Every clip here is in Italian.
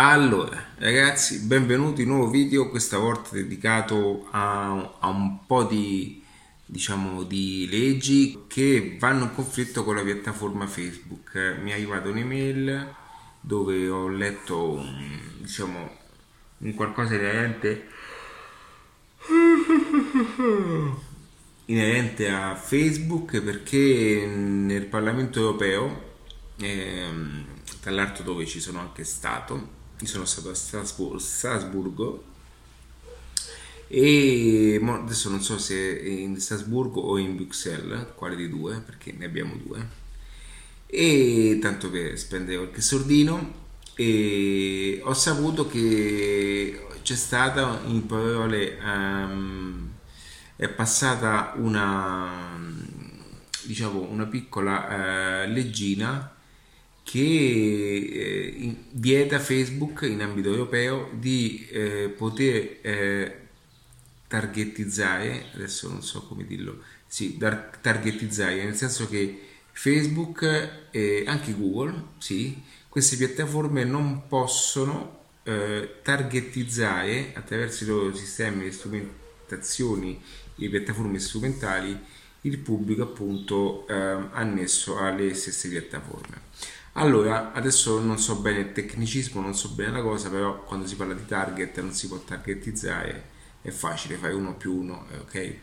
Allora, ragazzi, benvenuti in un nuovo video, questa volta dedicato a, a, un po' di, diciamo, di leggi che vanno in conflitto con la piattaforma Facebook. Mi è arrivata un'email dove ho letto, diciamo, un qualcosa inerente inerente a Facebook perché nel Parlamento europeo, ehm, tra l'altro dove ci sono anche stato, sono stato a Strasburgo, Strasburgo e adesso non so se in Strasburgo o in Bruxelles, quale dei due, perché ne abbiamo due. E tanto per spendere qualche sordino, e ho saputo che c'è stata in parole um, è passata una diciamo una piccola uh, leggina che eh, vieta Facebook in ambito europeo di eh, poter eh, targetizzare, adesso non so come dirlo, sì, targetizzare, nel senso che Facebook e anche Google, sì, queste piattaforme non possono eh, targetizzare attraverso i loro sistemi di strumentazioni, le piattaforme strumentali, il pubblico appunto eh, annesso alle stesse piattaforme. Allora, adesso non so bene il tecnicismo, non so bene la cosa, però quando si parla di target non si può targetizzare, è facile, fai uno più uno, eh, ok?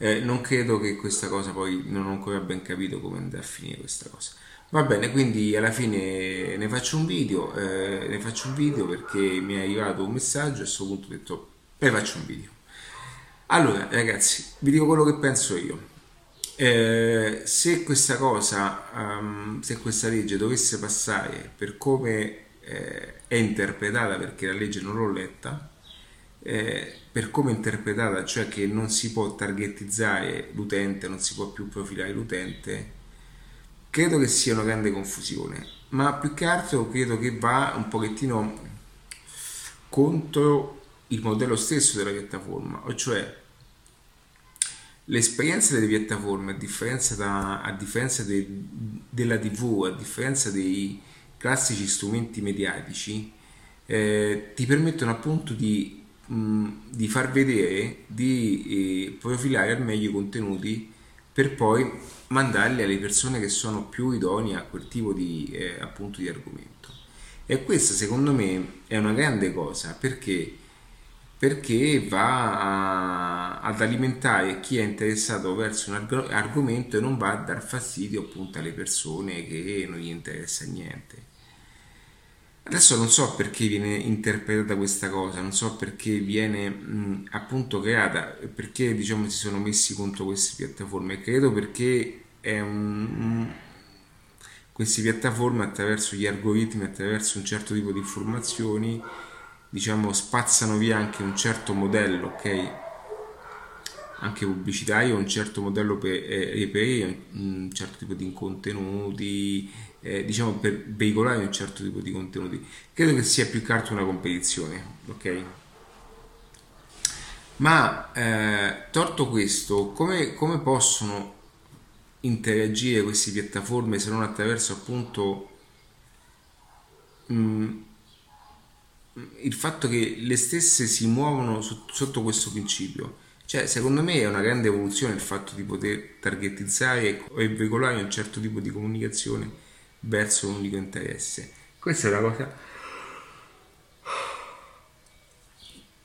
Eh, non credo che questa cosa poi non ho ancora ben capito come andrà a finire questa cosa. Va bene, quindi alla fine ne faccio un video, eh, ne faccio un video perché mi è arrivato un messaggio e a questo punto ho detto ne faccio un video. Allora, ragazzi, vi dico quello che penso io. Eh, se questa cosa, um, se questa legge dovesse passare per come eh, è interpretata, perché la legge non l'ho letta, eh, per come è interpretata, cioè che non si può targetizzare l'utente, non si può più profilare l'utente, credo che sia una grande confusione, ma più che altro credo che va un pochettino contro il modello stesso della piattaforma, cioè l'esperienza delle piattaforme, a differenza, da, a differenza de, della TV, a differenza dei classici strumenti mediatici, eh, ti permettono appunto di, mh, di far vedere, di eh, profilare al meglio i contenuti per poi mandarli alle persone che sono più idonee a quel tipo di, eh, appunto, di argomento. E questa secondo me è una grande cosa perché perché va a, ad alimentare chi è interessato verso un argomento e non va a dar fastidio appunto alle persone che non gli interessa niente. Adesso non so perché viene interpretata questa cosa, non so perché viene mh, appunto creata, perché diciamo si sono messi contro queste piattaforme. Credo perché è un, queste piattaforme attraverso gli algoritmi, attraverso un certo tipo di informazioni diciamo spazzano via anche un certo modello, ok? Anche pubblicitario, un certo modello per eh, un certo tipo di contenuti, eh, diciamo per veicolare un certo tipo di contenuti. Credo che sia più altro una competizione, ok? Ma eh, torto questo, come, come possono interagire queste piattaforme se non attraverso appunto mh, mm, il fatto che le stesse si muovono sotto questo principio. Cioè, secondo me è una grande evoluzione il fatto di poter targetizzare e veicolare un certo tipo di comunicazione verso un unico interesse. Questa è una cosa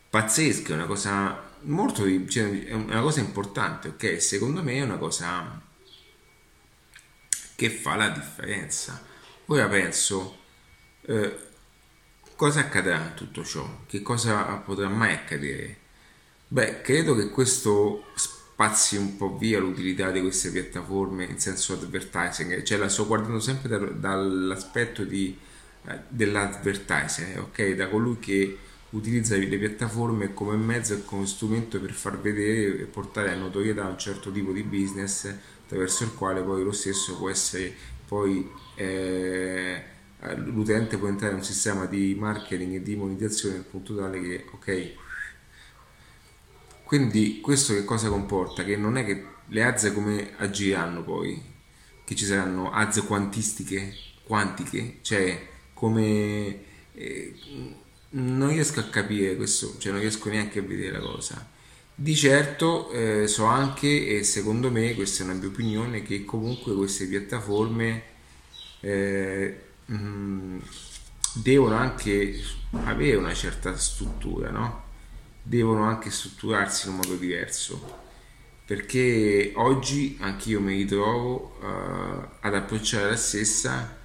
pazzesca, è una cosa molto cioè, è una cosa importante, ok? Secondo me è una cosa che fa la differenza. Ora penso eh, Cosa accadrà in tutto ciò? Che cosa potrà mai accadere? Beh, credo che questo spazzi un po' via l'utilità di queste piattaforme in senso advertising, cioè la sto guardando sempre da, dall'aspetto di, eh, dell'advertiser, ok? Da colui che utilizza le piattaforme come mezzo e come strumento per far vedere e portare a notorietà un certo tipo di business attraverso il quale poi lo stesso può essere poi eh, eh, l'utente può entrare in un sistema di marketing e di monetizzazione al punto tale che ok quindi questo che cosa comporta? Che non è che le azze come agiranno poi? Che ci saranno azze quantistiche, quantiche, cioè come eh, non riesco a capire questo, cioè non riesco neanche a vedere la cosa. Di certo eh, so anche, e secondo me, questa è una mia opinione, che comunque queste piattaforme eh, mh, devono anche avere una certa struttura, no? Devono anche strutturarsi in un modo diverso. Perché oggi anch'io mi ritrovo uh, ad approcciare la stessa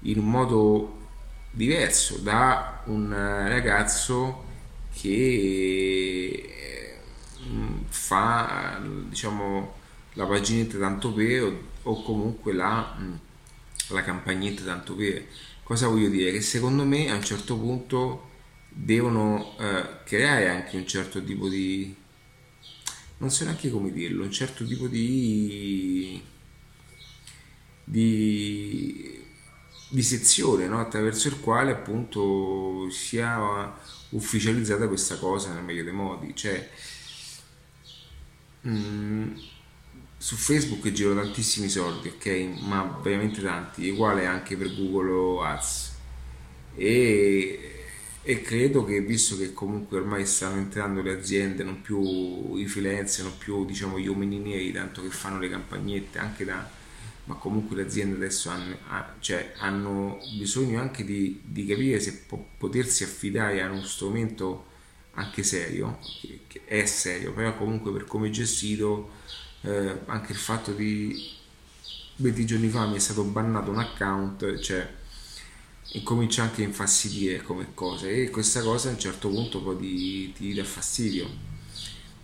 in un modo diverso da un ragazzo che eh, fa diciamo la paginetta tanto per o comunque la, la campagnetta tanto per cosa voglio dire che secondo me a un certo punto devono eh, creare anche un certo tipo di non so neanche come dirlo un certo tipo di di di sezione no? attraverso il quale appunto sia ufficializzata questa cosa nel meglio dei modi. Cioè, mh, mm, su Facebook giro tantissimi soldi, ok? Ma veramente tanti, uguale anche per Google Ads. E, e credo che visto che comunque ormai stanno entrando le aziende, non più i freelance, non più diciamo gli uomini neri, tanto che fanno le campagnette anche da ma comunque le aziende adesso hanno, cioè, hanno bisogno anche di, di capire se po- potersi affidare a uno strumento anche serio, che, che, è serio, però comunque per come è gestito, eh, anche il fatto di 20 giorni fa mi è stato bannato un account, cioè incomincia anche a infastidire come cosa e questa cosa a un certo punto poi ti, ti dà fastidio,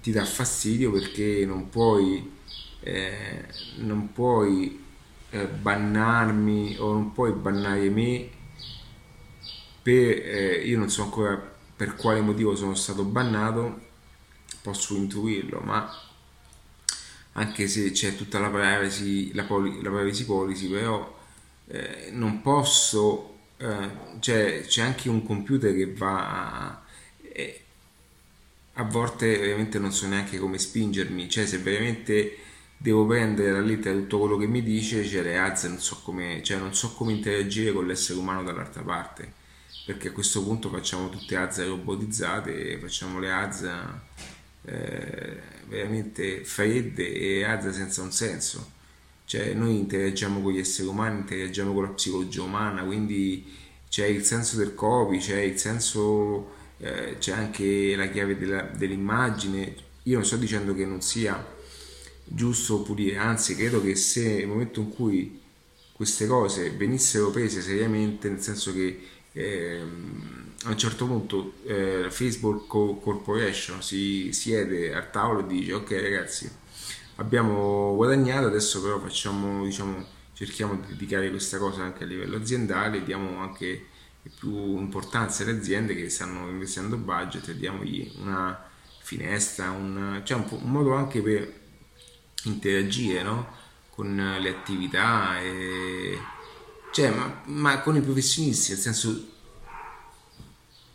ti dà fastidio perché non puoi, eh, non puoi eh, bannarmi o non puoi bannare me per, eh, io non so ancora per quale motivo sono stato bannato posso intuirlo ma anche se c'è tutta la privacy la, poli, la privacy policy però eh, non posso eh, cioè, c'è anche un computer che va a, eh, a volte veramente non so neanche come spingermi cioè se veramente devo prendere la lettera tutto quello che mi dice, cioè le ads non so come, cioè non so come interagire con l'essere umano dall'altra parte, perché a questo punto facciamo tutte ads robotizzate, facciamo le ads eh, veramente fredde e ads senza un senso. Cioè noi interagiamo con gli esseri umani, interagiamo con la psicologia umana, quindi c'è il senso del copy, c'è il senso, eh, c'è anche la chiave della, dell'immagine. Io non sto dicendo che non sia giusto pulire, anzi credo che se nel momento in cui queste cose venissero prese seriamente, nel senso che eh, a un certo punto eh, Facebook Corporation si siede al tavolo e dice ok ragazzi abbiamo guadagnato, adesso però facciamo, diciamo, cerchiamo di dedicare questa cosa anche a livello aziendale, diamo anche più importanza alle aziende che stanno investendo budget e diamogli una finestra, un, cioè un, un modo anche per interagire no? con le attività, e... cioè, ma, ma, con i professionisti, nel senso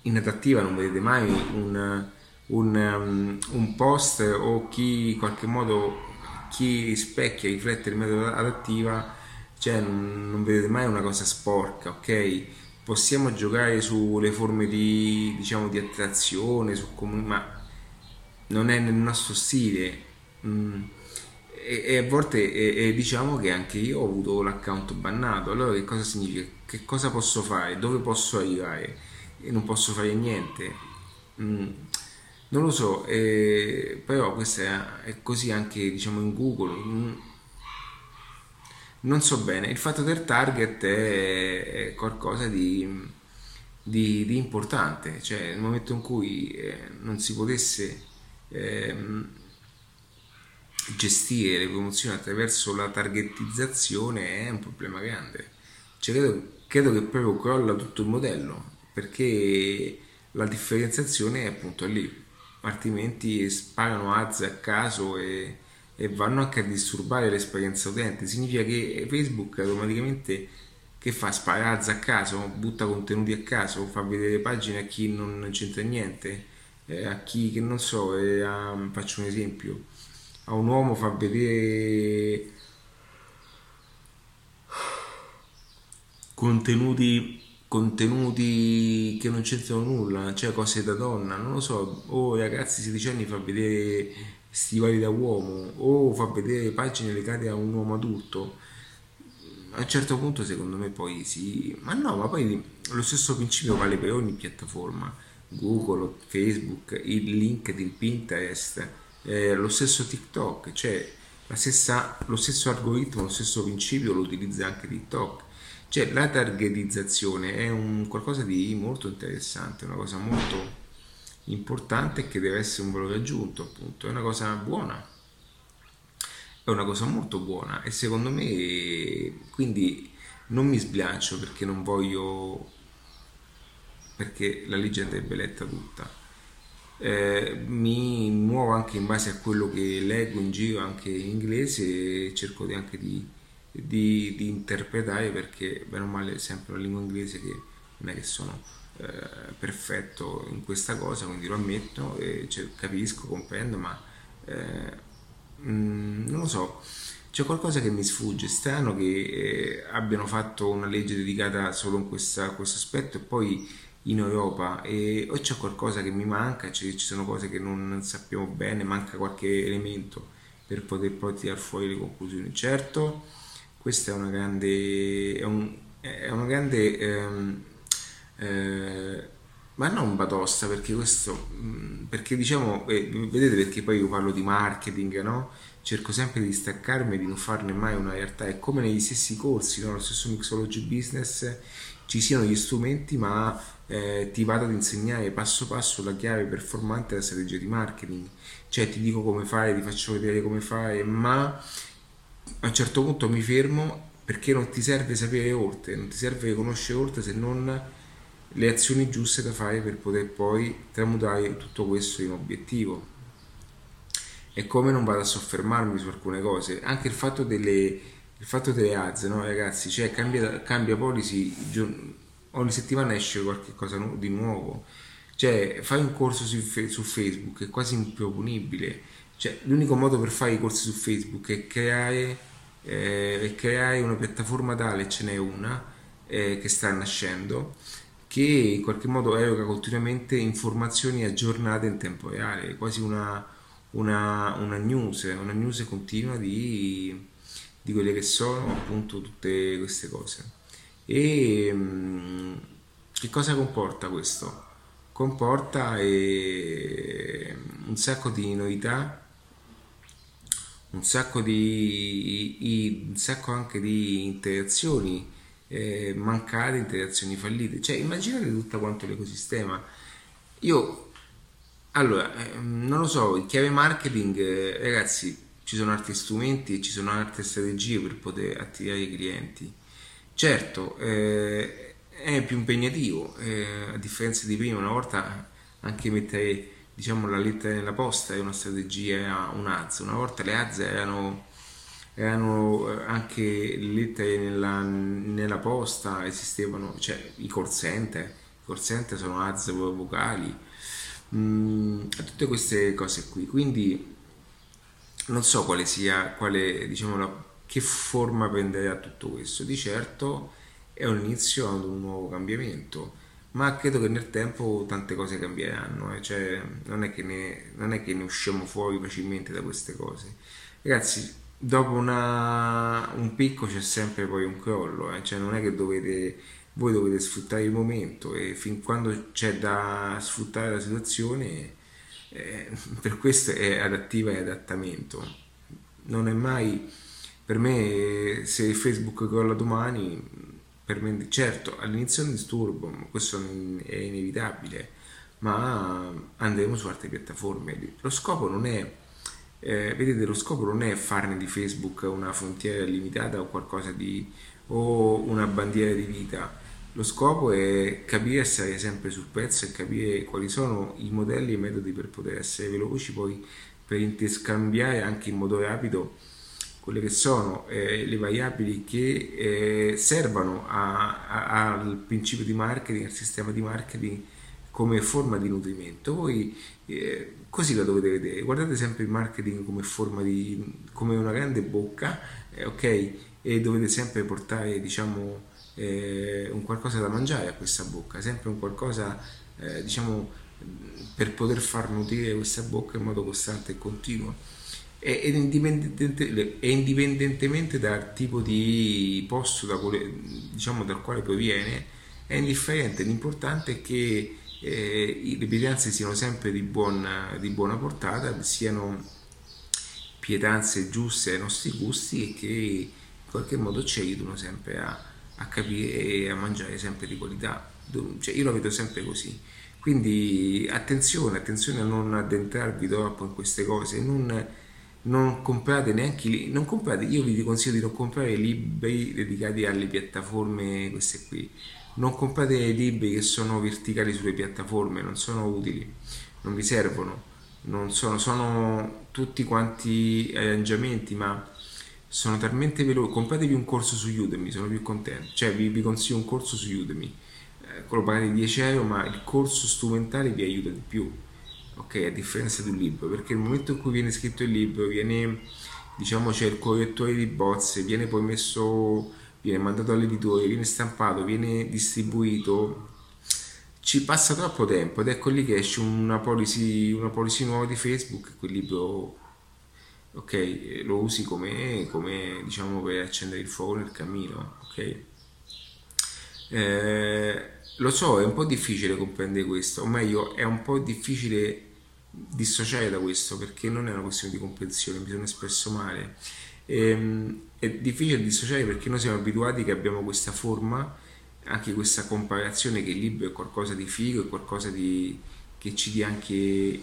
in adattiva non vedete mai un, un, um, un post o chi in qualche modo chi rispecchia, riflette il metodo adattiva, cioè non, non vedete mai una cosa sporca, ok? Possiamo giocare sulle forme di, diciamo, di attrazione, su come, ma non è nel nostro stile. Mm e, e, a volte e, e diciamo che anche io ho avuto l'account bannato. Allora che cosa significa? Che cosa posso fare? Dove posso arrivare? E non posso fare niente. Mm, non lo so eh, però questo è, è, così anche diciamo in google. Mm, non so bene. Il fatto del target è, è qualcosa di, di, di, importante. Cioè nel momento in cui eh, non si potesse eh, gestire le promozioni attraverso la targetizzazione è un problema grande. Cioè, credo, credo, che proprio crolla tutto il modello perché la differenziazione è appunto lì, altrimenti sparano ads a caso e, e vanno anche a disturbare l'esperienza utente. Significa che Facebook automaticamente che fa? Spara ads a caso, butta contenuti a caso, fa vedere pagine a chi non c'entra niente, eh, a chi che non so, eh, a, faccio un esempio a un uomo fa vedere contenuti contenuti che non c'entrano nulla, cioè cose da donna, non lo so, o ragazzi 16 anni fa vedere stivali da uomo, o fa vedere pagine legate a un uomo adulto. A un certo punto secondo me poi sì, ma no, ma poi lo stesso principio vale per ogni piattaforma, Google, Facebook, il LinkedIn, Pinterest, eh, lo stesso TikTok, cioè stessa, lo stesso algoritmo, lo stesso principio lo utilizza anche TikTok cioè la targetizzazione è un qualcosa di molto interessante, una cosa molto importante che deve essere un valore aggiunto, appunto, è una cosa buona. È una cosa molto buona e secondo me quindi non mi sbilancio perché non voglio perché la legge andrebbe letta tutta. Eh, mi muovo anche in base a quello che leggo in giro anche in inglese e cerco anche di di, di, interpretare perché bene o male è sempre la lingua inglese che non è che sono eh, perfetto in questa cosa quindi lo ammetto e cioè, capisco, comprendo ma eh, mh, mm, non lo so. C'è qualcosa che mi sfugge, strano che eh, abbiano fatto una legge dedicata solo questa, questo aspetto e poi in Europa e o c'è qualcosa che mi manca, ci sono cose che non sappiamo bene, manca qualche elemento per poter poi tirare fuori le conclusioni. Certo, questa è una grande, è un, è una grande ehm, eh, ma non batosta perché questo mm, perché diciamo eh, vedete perché poi io parlo di marketing no? cerco sempre di staccarmi e di non farne mai una realtà è come negli stessi corsi no? lo stesso mixology business ci siano gli strumenti ma eh, ti vado ad insegnare passo passo la chiave performante della strategia di marketing. Cioè ti dico come fare ti faccio vedere come fare ma a un certo punto mi fermo perché non ti serve sapere oltre, non ti serve conoscere oltre se non le azioni giuste da fare per poter poi tramutare tutto questo in obiettivo. E come non vado a soffermarmi su alcune cose, anche il fatto delle, il fatto delle ads, no ragazzi, cioè cambia, cambia policy, ogni settimana esce qualcosa di nuovo, cioè fai un corso su, su Facebook è quasi improponibile cioè, l'unico modo per fare i corsi su Facebook è creare, eh, è creare una piattaforma tale, ce n'è una eh, che sta nascendo, che in qualche modo eroga continuamente informazioni aggiornate in tempo reale, quasi una, una, una news, una news continua di, di quelle che sono appunto tutte queste cose. E mm, che cosa comporta questo? Comporta eh, un sacco di novità un sacco, di, un sacco anche di interazioni eh, mancate, interazioni fallite. Cioè, immaginate tutto quanto l'ecosistema. Io, allora, eh, non lo so, in chiave marketing, eh, ragazzi, ci sono altri strumenti ci sono altre strategie per poter attirare i clienti. Certo, eh, è più impegnativo, eh, a differenza di prima, una volta anche mettere diciamo la lettera nella posta è una strategia, un AZ. Una volta le AZ erano, erano eh, anche le lettere nella, nella, posta, esistevano, cioè i call center, i call center sono AZ vocali, mm, tutte queste cose qui. Quindi non so quale sia, quale, diciamo, la, che forma prenderà tutto questo. Di certo è un inizio ad un nuovo cambiamento ma credo che nel tempo tante cose cambieranno, eh? cioè, non, è ne, non, è che ne, usciamo fuori facilmente da queste cose. Ragazzi, dopo una, un picco c'è sempre poi un crollo, eh? cioè, non è che dovete, voi dovete sfruttare il momento e fin quando c'è da sfruttare la situazione, eh, per questo è adattiva e adattamento. Non è mai, per me, se Facebook crolla domani per me, certo, all'inizio è un disturbo, questo è inevitabile, ma andremo su altre piattaforme. Lo scopo non è, eh, vedete, lo scopo non è farne di Facebook una frontiera limitata o qualcosa di, o una bandiera di vita. Lo scopo è capire essere sempre sul pezzo e capire quali sono i modelli e i metodi per poter essere veloci, poi per interscambiare anche in modo rapido quelle che sono eh, le variabili che eh, servono a, a, al principio di marketing, al sistema di marketing come forma di nutrimento. Voi eh, così la dovete vedere, guardate sempre il marketing come forma di come una grande bocca, eh, ok? E dovete sempre portare, diciamo, eh, un qualcosa da mangiare a questa bocca, sempre un qualcosa, eh, diciamo, per poter far nutrire questa bocca in modo costante e continuo. E, indipendente, e indipendentemente dal tipo di posto da quale, diciamo, dal quale proviene, è indifferente. L'importante è che eh, le pietanze siano sempre di buona, di buona portata, siano pietanze giuste ai nostri gusti e che in qualche modo ci aiutano sempre a, a capire e a mangiare sempre di qualità. Cioè, io lo vedo sempre così. Quindi attenzione, attenzione a non addentrarvi troppo in queste cose, non, non comprate neanche, non comprate, io vi consiglio di non comprare libri dedicati alle piattaforme queste qui, non comprate libri che sono verticali sulle piattaforme, non sono utili, non vi servono, non sono, sono tutti quanti arrangiamenti, ma sono talmente veloci. Compratevi un corso su Udemy, sono più contento. Cioè, vi, vi consiglio un corso su Udemy, eh, quello pagate 10 euro, ma il corso strumentale vi aiuta di più, ok? A differenza di un libro, perché nel momento in cui viene scritto il libro, viene, diciamo, c'è il correttore di bozze, viene poi messo viene mandato all'editore, viene stampato, viene distribuito, ci passa troppo tempo ed ecco lì che esce una policy, una policy nuova di Facebook, quel libro ok, lo usi come, come diciamo per accendere il fuoco nel cammino, ok? Eh, lo so, è un po' difficile comprendere questo, o meglio, è un po' difficile dissociare da questo perché non è una questione di comprensione, mi sono espresso male e, ehm, è difficile dissociare perché noi siamo abituati che abbiamo questa forma, anche questa comparazione che il libro è qualcosa di figo, è qualcosa di, che ci dia anche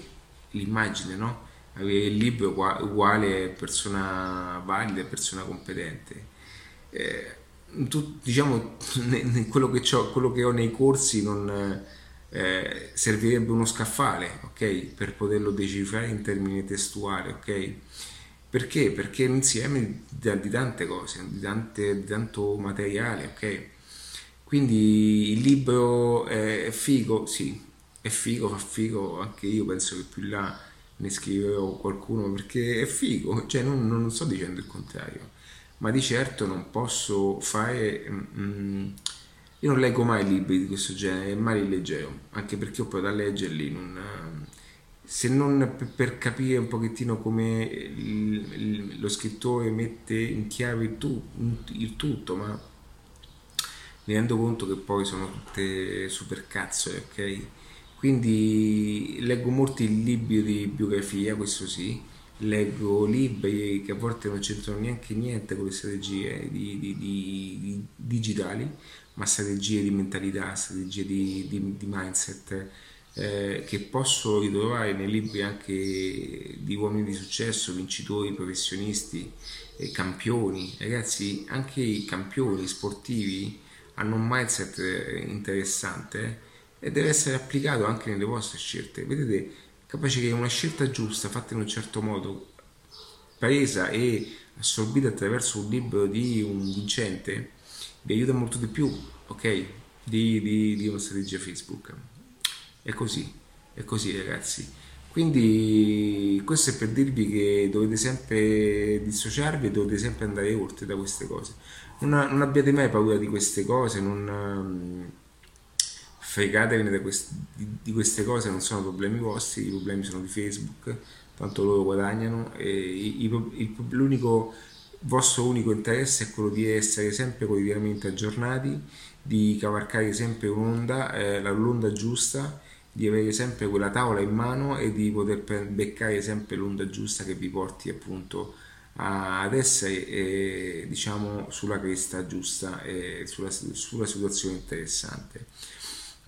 l'immagine, no? Avere il libro uguale persona valida, persona competente. Eh, tu, diciamo, quello che, quello che ho nei corsi non... Eh, servirebbe uno scaffale, ok? Per poterlo decifrare in termini testuali, ok? Perché? Perché è un insieme di, di tante cose, di, tante, di, tanto materiale, ok? Quindi il libro è, figo, sì, è figo, fa figo, anche io penso che più là ne scriverò qualcuno perché è figo, cioè non, non sto dicendo il contrario, ma di certo non posso fare... Mm, io non leggo mai libri di questo genere, mai li leggevo, anche perché ho poi da leggerli non se non per capire un pochettino come lo scrittore mette in chiave il, tu, il, tutto, ma mi rendo conto che poi sono tutte super cazzole, ok? Quindi leggo molti libri di biografia, questo sì, leggo libri che a volte non c'entrano neanche niente con le strategie di, di, di, digitali, ma strategie di mentalità, strategie di mindset eh, che posso ritrovare nei libri anche di uomini di successo, vincitori, professionisti, eh, campioni. Ragazzi, anche i campioni sportivi hanno un mindset eh, interessante e deve essere applicato anche nelle vostre scelte. Vedete, capace che una scelta giusta, fatta in un certo modo, presa e assorbita attraverso un libro di un vincente, vi aiuta molto di più, ok? Di, di, di una strategia Facebook. È così, è così ragazzi. Quindi questo è per dirvi che dovete sempre dissociarvi e dovete sempre andare oltre da queste cose. Non, non abbiate mai paura di queste cose, non um, fregatevene di, di, queste cose, non sono problemi vostri, i problemi sono di Facebook, tanto loro guadagnano e i, i, l'unico vostro unico interesse è quello di essere sempre quotidianamente aggiornati, di cavalcare sempre un'onda, eh, l'onda giusta di avere sempre quella tavola in mano e di poter beccare sempre l'onda giusta che vi porti appunto ad essere eh, diciamo sulla cresta giusta e sulla, sulla situazione interessante.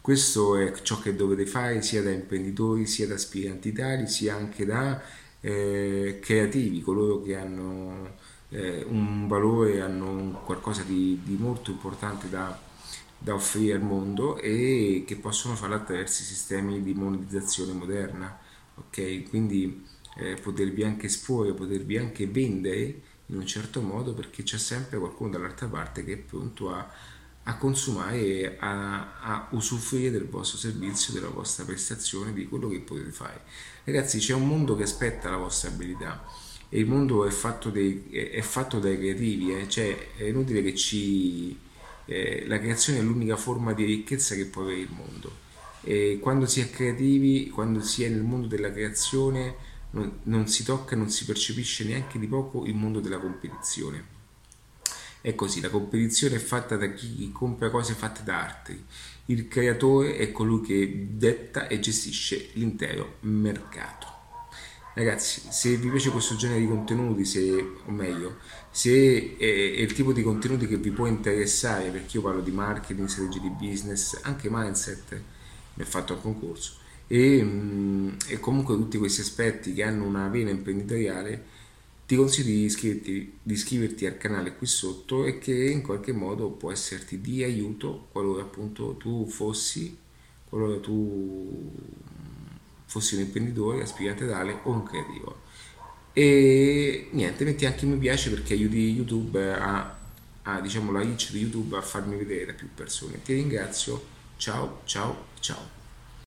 Questo è ciò che dovete fare sia da imprenditori, sia da aspiranti tali, sia anche da eh, creativi, coloro che hanno eh, un valore, hanno qualcosa di, di molto importante da, da offrire al mondo e che possono farlo attraverso i sistemi di monetizzazione moderna. Ok, quindi eh, potervi anche esporre, potervi anche vendere in un certo modo perché c'è sempre qualcuno dall'altra parte che è pronto a, a consumare e a, a, usufruire del vostro servizio, della vostra prestazione, di quello che potete fare. Ragazzi, c'è un mondo che aspetta la vostra abilità il mondo è fatto, dei, è fatto dai creativi, eh? cioè è inutile che ci eh, la creazione è l'unica forma di ricchezza che può avere il mondo. E quando si è creativi, quando si è nel mondo della creazione, non, non si tocca, non si percepisce neanche di poco il mondo della competizione. È così, la competizione è fatta da chi compra cose fatte da altri. Il creatore è colui che detta e gestisce l'intero mercato. Ragazzi, se vi piace questo genere di contenuti, se, o meglio, se è, il tipo di contenuti che vi può interessare, perché io parlo di marketing, strategie di business, anche mindset, ne ho fatto un concorso, e, mm, e comunque tutti questi aspetti che hanno una vena imprenditoriale, ti consiglio di iscriverti, di iscriverti, al canale qui sotto e che in qualche modo può esserti di aiuto qualora appunto tu fossi, qualora tu fossi un imprenditore, aspirante tale o un creativo. E niente, metti anche mi piace perché aiuti YouTube a, a diciamo la reach di YouTube a farmi vedere da più persone. Ti ringrazio, ciao ciao ciao.